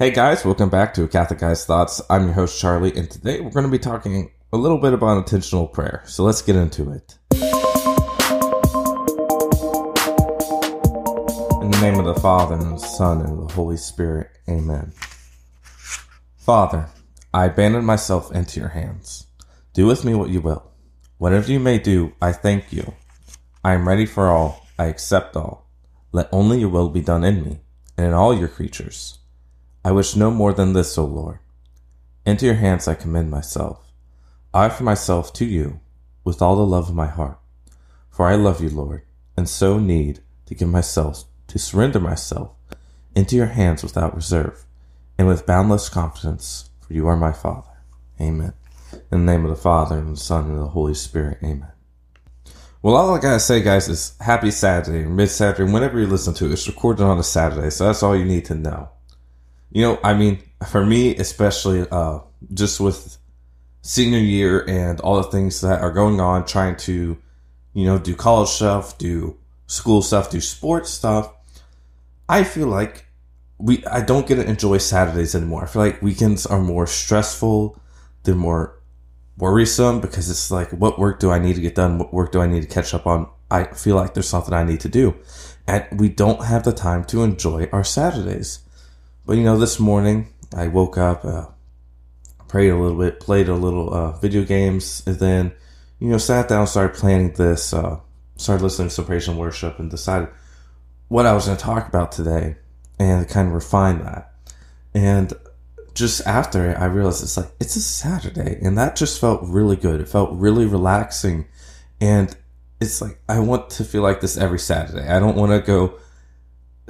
Hey guys, welcome back to Catholic Guy's Thoughts. I'm your host Charlie, and today we're going to be talking a little bit about intentional prayer. So let's get into it. In the name of the Father, and the Son, and the Holy Spirit, amen. Father, I abandon myself into your hands. Do with me what you will. Whatever you may do, I thank you. I am ready for all. I accept all. Let only your will be done in me and in all your creatures. I wish no more than this, O Lord. Into your hands I commend myself. I offer myself to you with all the love of my heart. For I love you, Lord, and so need to give myself, to surrender myself into your hands without reserve and with boundless confidence, for you are my Father. Amen. In the name of the Father, and the Son, and the Holy Spirit. Amen. Well, all I gotta say, guys, is happy Saturday, mid Saturday, whenever you listen to it. It's recorded on a Saturday, so that's all you need to know you know, I mean, for me, especially, uh, just with senior year and all the things that are going on, trying to, you know, do college stuff, do school stuff, do sports stuff, I feel like we, I don't get to enjoy Saturdays anymore. I feel like weekends are more stressful. They're more worrisome because it's like, what work do I need to get done? What work do I need to catch up on? I feel like there's something I need to do. And we don't have the time to enjoy our Saturdays. But you know, this morning I woke up, uh, prayed a little bit, played a little uh, video games, and then you know sat down, started planning this, uh, started listening to some praise and worship, and decided what I was going to talk about today, and kind of refine that. And just after it, I realized it's like it's a Saturday, and that just felt really good. It felt really relaxing, and it's like I want to feel like this every Saturday. I don't want to go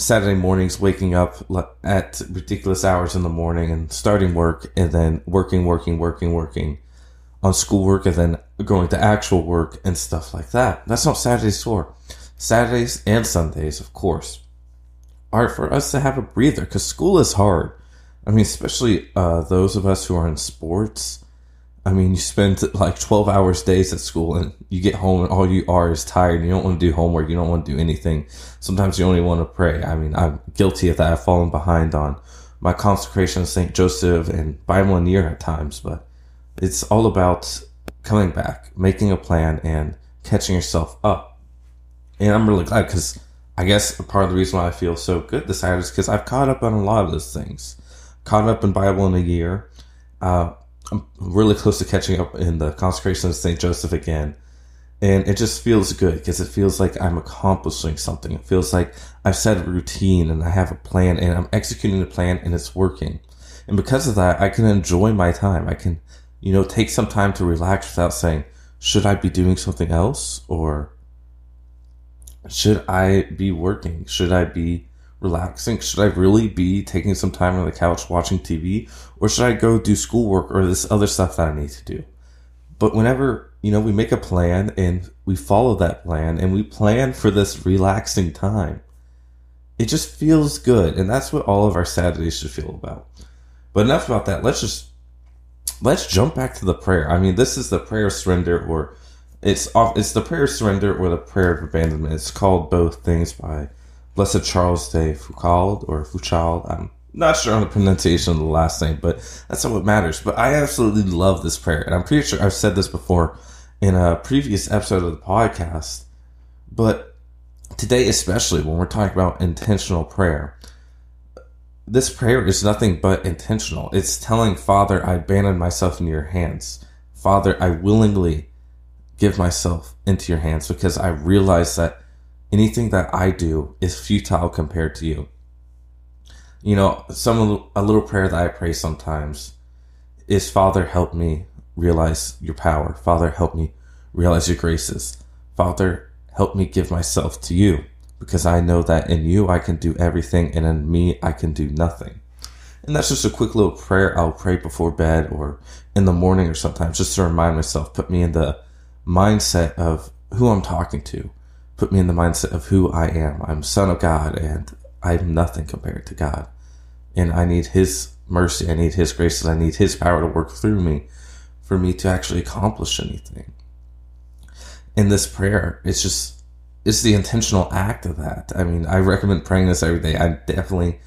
Saturday mornings, waking up at ridiculous hours in the morning and starting work and then working, working, working, working on schoolwork and then going to actual work and stuff like that. That's not Saturday's for. Saturdays and Sundays, of course, are for us to have a breather because school is hard. I mean, especially uh, those of us who are in sports I mean, you spend like 12 hours days at school and you get home and all you are is tired. And you don't want to do homework. You don't want to do anything. Sometimes you only want to pray. I mean, I'm guilty of that. I've fallen behind on my consecration of St. Joseph and Bible in a year at times, but it's all about coming back, making a plan and catching yourself up. And I'm really glad because I guess part of the reason why I feel so good this Saturday is because I've caught up on a lot of those things. Caught up in Bible in a year. Uh, I'm really close to catching up in the consecration of St. Joseph again. And it just feels good because it feels like I'm accomplishing something. It feels like I've set a routine and I have a plan and I'm executing the plan and it's working. And because of that, I can enjoy my time. I can, you know, take some time to relax without saying, should I be doing something else? Or should I be working? Should I be relaxing? Should I really be taking some time on the couch watching TV? Or should I go do schoolwork or this other stuff that I need to do? But whenever, you know, we make a plan and we follow that plan and we plan for this relaxing time, it just feels good. And that's what all of our Saturdays should feel about. But enough about that. Let's just, let's jump back to the prayer. I mean, this is the prayer of surrender or it's off, it's the prayer of surrender or the prayer of abandonment. It's called both things by Blessed Charles de Foucauld or Foucauld. I'm not sure on the pronunciation of the last name, but that's not what matters. But I absolutely love this prayer. And I'm pretty sure I've said this before in a previous episode of the podcast. But today, especially when we're talking about intentional prayer, this prayer is nothing but intentional. It's telling Father, I abandon myself in your hands. Father, I willingly give myself into your hands because I realize that anything that I do is futile compared to you. You know, some a little prayer that I pray sometimes is Father, help me realize your power. Father, help me realize your graces. Father, help me give myself to you because I know that in you I can do everything and in me I can do nothing. And that's just a quick little prayer I'll pray before bed or in the morning or sometimes just to remind myself, put me in the mindset of who I'm talking to put me in the mindset of who I am. I'm son of God and I'm nothing compared to God. And I need his mercy. I need his grace. I need his power to work through me for me to actually accomplish anything. In this prayer, it's just, it's the intentional act of that. I mean, I recommend praying this every day. I definitely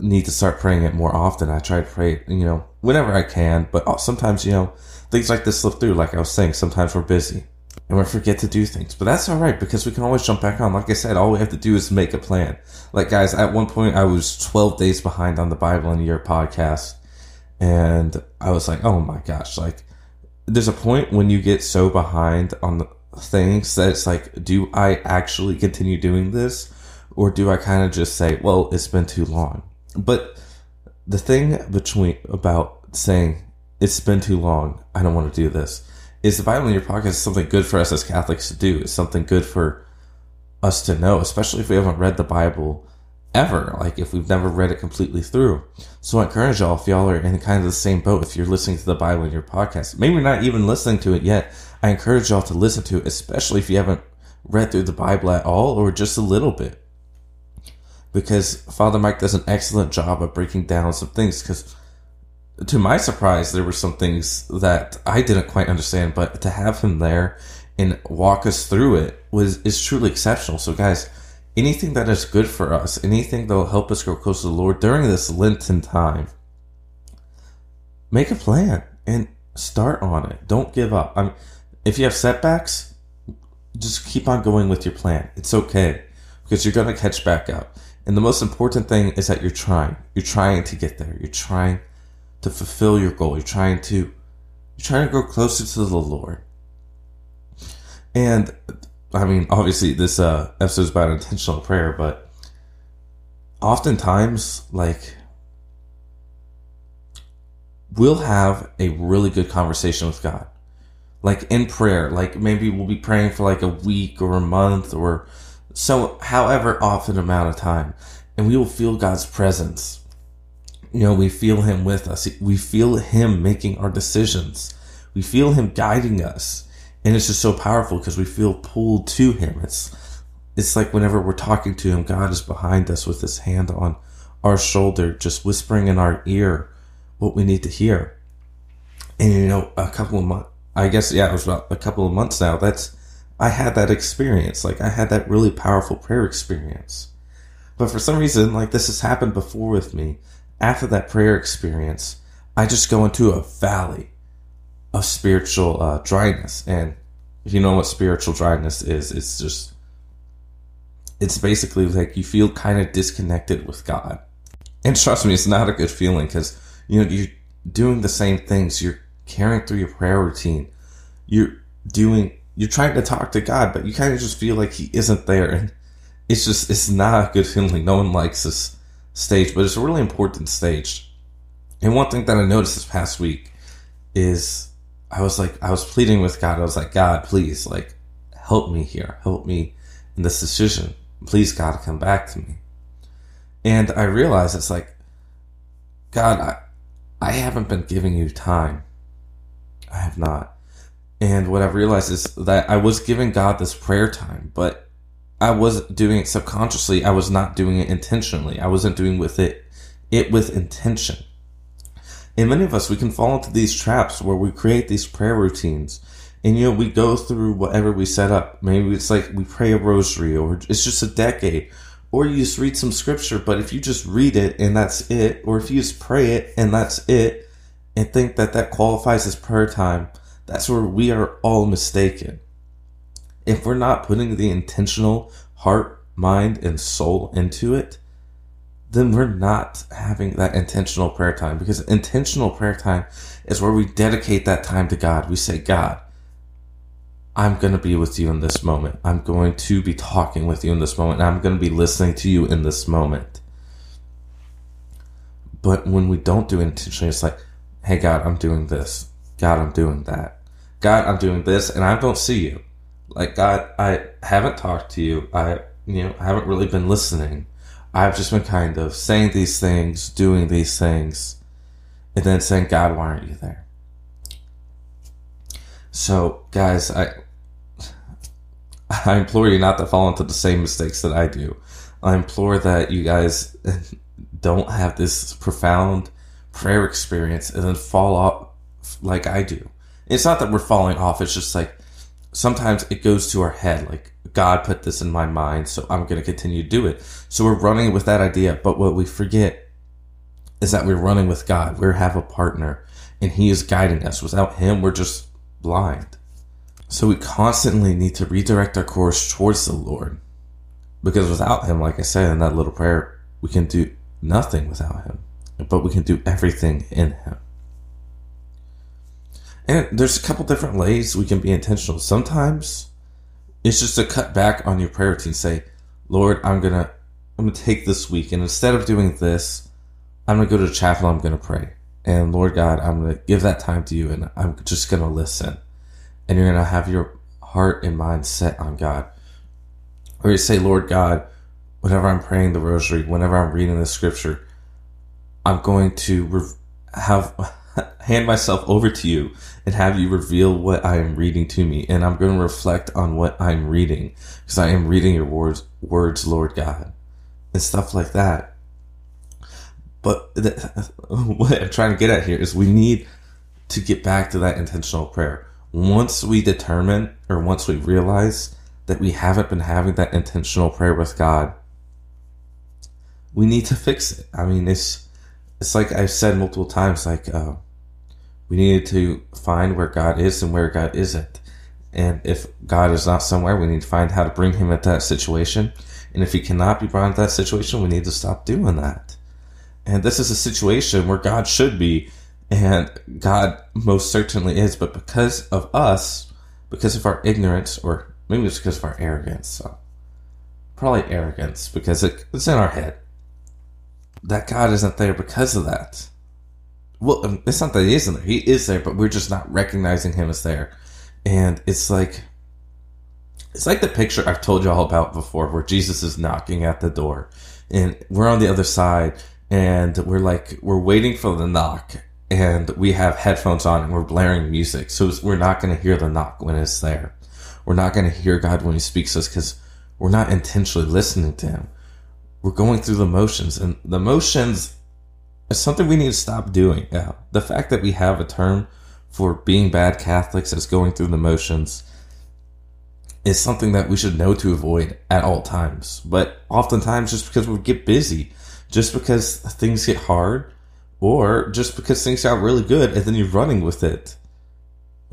need to start praying it more often. I try to pray, you know, whenever I can, but sometimes, you know, things like this slip through. Like I was saying, sometimes we're busy and we forget to do things, but that's all right because we can always jump back on. Like I said, all we have to do is make a plan. Like guys, at one point I was 12 days behind on the Bible in a Year podcast and I was like, oh my gosh, like there's a point when you get so behind on things that it's like, do I actually continue doing this? Or do I kind of just say, well, it's been too long? But the thing between about saying it's been too long, I don't want to do this, is the Bible in a Year podcast is something good for us as Catholics to do. It's something good for us to know, especially if we haven't read the Bible ever, like if we've never read it completely through. So I encourage y'all, if y'all are in kind of the same boat, if you're listening to the Bible in a Year podcast, maybe not even listening to it yet, I encourage y'all to listen to it, especially if you haven't read through the Bible at all or just a little bit. Because Father Mike does an excellent job of breaking down some things because to my surprise, there were some things that I didn't quite understand, but to have him there and walk us through it was is truly exceptional. So, guys, anything that is good for us, anything that will help us grow closer to the Lord during this Lenten time, make a plan and start on it. Don't give up. I if you have setbacks, just keep on going with your plan. It's okay because you're going to catch back up. And the most important thing is that you're trying. You're trying to get there. You're trying to fulfill your goal. You're trying to you're trying to grow closer to the Lord. And I mean, obviously this uh episode is about intentional prayer, but oftentimes like we'll have a really good conversation with God. Like in prayer, like maybe we'll be praying for like a week or a month or so however often amount of time and we will feel God's presence you know, we feel him with us. We feel him making our decisions. We feel him guiding us. And it's just so powerful because we feel pulled to him. It's it's like whenever we're talking to him, God is behind us with his hand on our shoulder, just whispering in our ear what we need to hear. And you know, a couple of months I guess yeah, it was about a couple of months now. That's I had that experience. Like I had that really powerful prayer experience. But for some reason, like this has happened before with me after that prayer experience, I just go into a valley of spiritual uh, dryness. And if you know what spiritual dryness is, it's just, it's basically like you feel kind of disconnected with God. And trust me, it's not a good feeling because, you know, you're doing the same things. You're carrying through your prayer routine. You're doing, you're trying to talk to God, but you kind of just feel like He isn't there. And it's just, it's not a good feeling. No one likes this stage, but it's a really important stage. And one thing that I noticed this past week is I was like, I was pleading with God. I was like, God, please, like, help me here. Help me in this decision. Please, God, come back to me. And I realized it's like, God, I, I haven't been giving you time. I have not. And what I've realized is that I was giving God this prayer time, but I wasn't doing it subconsciously. I was not doing it intentionally. I wasn't doing with it it with intention. And many of us we can fall into these traps where we create these prayer routines. And you know, we go through whatever we set up. Maybe it's like we pray a rosary or it's just a decade. Or you just read some scripture, but if you just read it and that's it, or if you just pray it and that's it, and think that that qualifies as prayer time, that's where we are all mistaken if we're not putting the intentional heart, mind, and soul into it, then we're not having that intentional prayer time because intentional prayer time is where we dedicate that time to God. We say, God, I'm going to be with you in this moment. I'm going to be talking with you in this moment. I'm going to be listening to you in this moment. But when we don't do it intentionally, it's like, hey, God, I'm doing this. God, I'm doing that. God, I'm doing this, and I don't see you like God, I haven't talked to you. I you know I haven't really been listening. I've just been kind of saying these things, doing these things, and then saying, God, why aren't you there? So, guys, I I implore you not to fall into the same mistakes that I do. I implore that you guys don't have this profound prayer experience and then fall off like I do. It's not that we're falling off, it's just like sometimes it goes to our head like god put this in my mind so i'm going to continue to do it so we're running with that idea but what we forget is that we're running with God. We have a partner and he is guiding us. Without him, we're just blind. So we constantly need to redirect our course towards the Lord. Because without him, like I said in that little prayer, we can do nothing without him. But we can do everything in him. And there's a couple different ways we can be intentional. Sometimes it's just to cut back on your prayer routine. Say, Lord, I'm gonna I'm gonna take this week and instead of doing this, I'm gonna go to chapel, I'm gonna pray. And Lord God, I'm gonna give that time to you and I'm just gonna listen. And you're gonna have your heart and mind set on God. Or you say, Lord God, whenever I'm praying the rosary, whenever I'm reading the scripture, I'm going to have hand myself over to you and have you reveal what I am reading to me. And I'm going to reflect on what I'm reading because I am reading your words, words, Lord God, and stuff like that. But the, what I'm trying to get at here is we need to get back to that intentional prayer. Once we determine or once we realize that we haven't been having that intentional prayer with God, we need to fix it. I mean, it's it's like I've said multiple times, like uh, we needed to find where God is and where God isn't. And if God is not somewhere, we need to find how to bring him into that situation. And if he cannot be brought into that situation, we need to stop doing that. And this is a situation where God should be, and God most certainly is. But because of us, because of our ignorance, or maybe it's because of our arrogance, so probably arrogance, because it, it's in our head that God isn't there because of that. Well, um, it's not that he isn't there. He is there, but we're just not recognizing him as there. And it's like, it's like the picture I've told you all about before, where Jesus is knocking at the door, and we're on the other side, and we're like, we're waiting for the knock, and we have headphones on, and we're blaring music, so we're not going to hear the knock when it's there. We're not going to hear God when He speaks to us because we're not intentionally listening to Him we're going through the motions and the motions is something we need to stop doing. Yeah, the fact that we have a term for being bad catholics as going through the motions is something that we should know to avoid at all times. But oftentimes just because we get busy just because things get hard or just because things sound really good and then you're running with it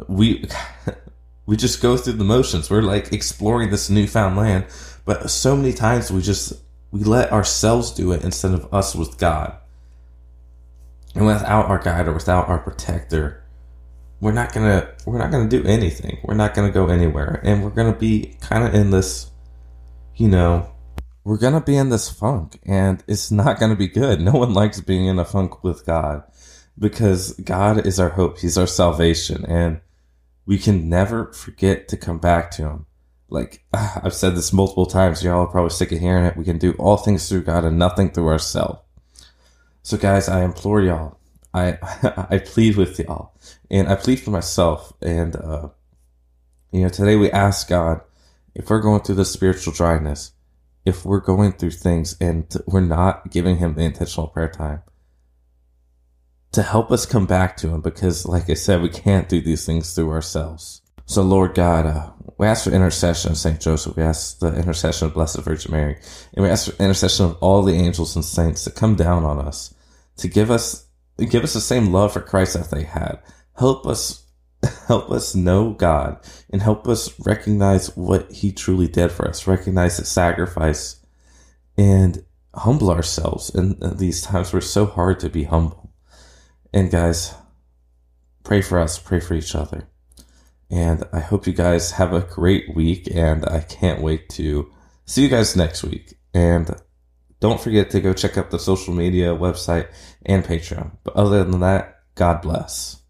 we we just go through the motions. We're like exploring this newfound land. But so many times we just we let ourselves do it instead of us with God. And without our guide or without our protector, we're not gonna we're not gonna do anything. We're not gonna go anywhere. And we're gonna be kinda in this, you know, we're gonna be in this funk and it's not gonna be good. No one likes being in a funk with God because God is our hope. He's our salvation and we can never forget to come back to him like I've said this multiple times, y'all are probably sick of hearing it. We can do all things through God and nothing through ourselves. So, guys, I implore y'all. I I plead with y'all, and I plead for myself. And uh, you know, today we ask God if we're going through the spiritual dryness, if we're going through things and we're not giving Him the intentional prayer time to help us come back to Him, because, like I said, we can't do these things through ourselves. So, Lord God, uh, we ask for intercession of Saint Joseph. We ask the intercession of Blessed Virgin Mary, and we ask for intercession of all the angels and saints to come down on us, to give us give us the same love for Christ that they had. Help us help us know God and help us recognize what He truly did for us. Recognize the sacrifice and humble ourselves in these times. We're so hard to be humble. And guys, pray for us. Pray for each other. And I hope you guys have a great week. And I can't wait to see you guys next week. And don't forget to go check out the social media website and Patreon. But other than that, God bless.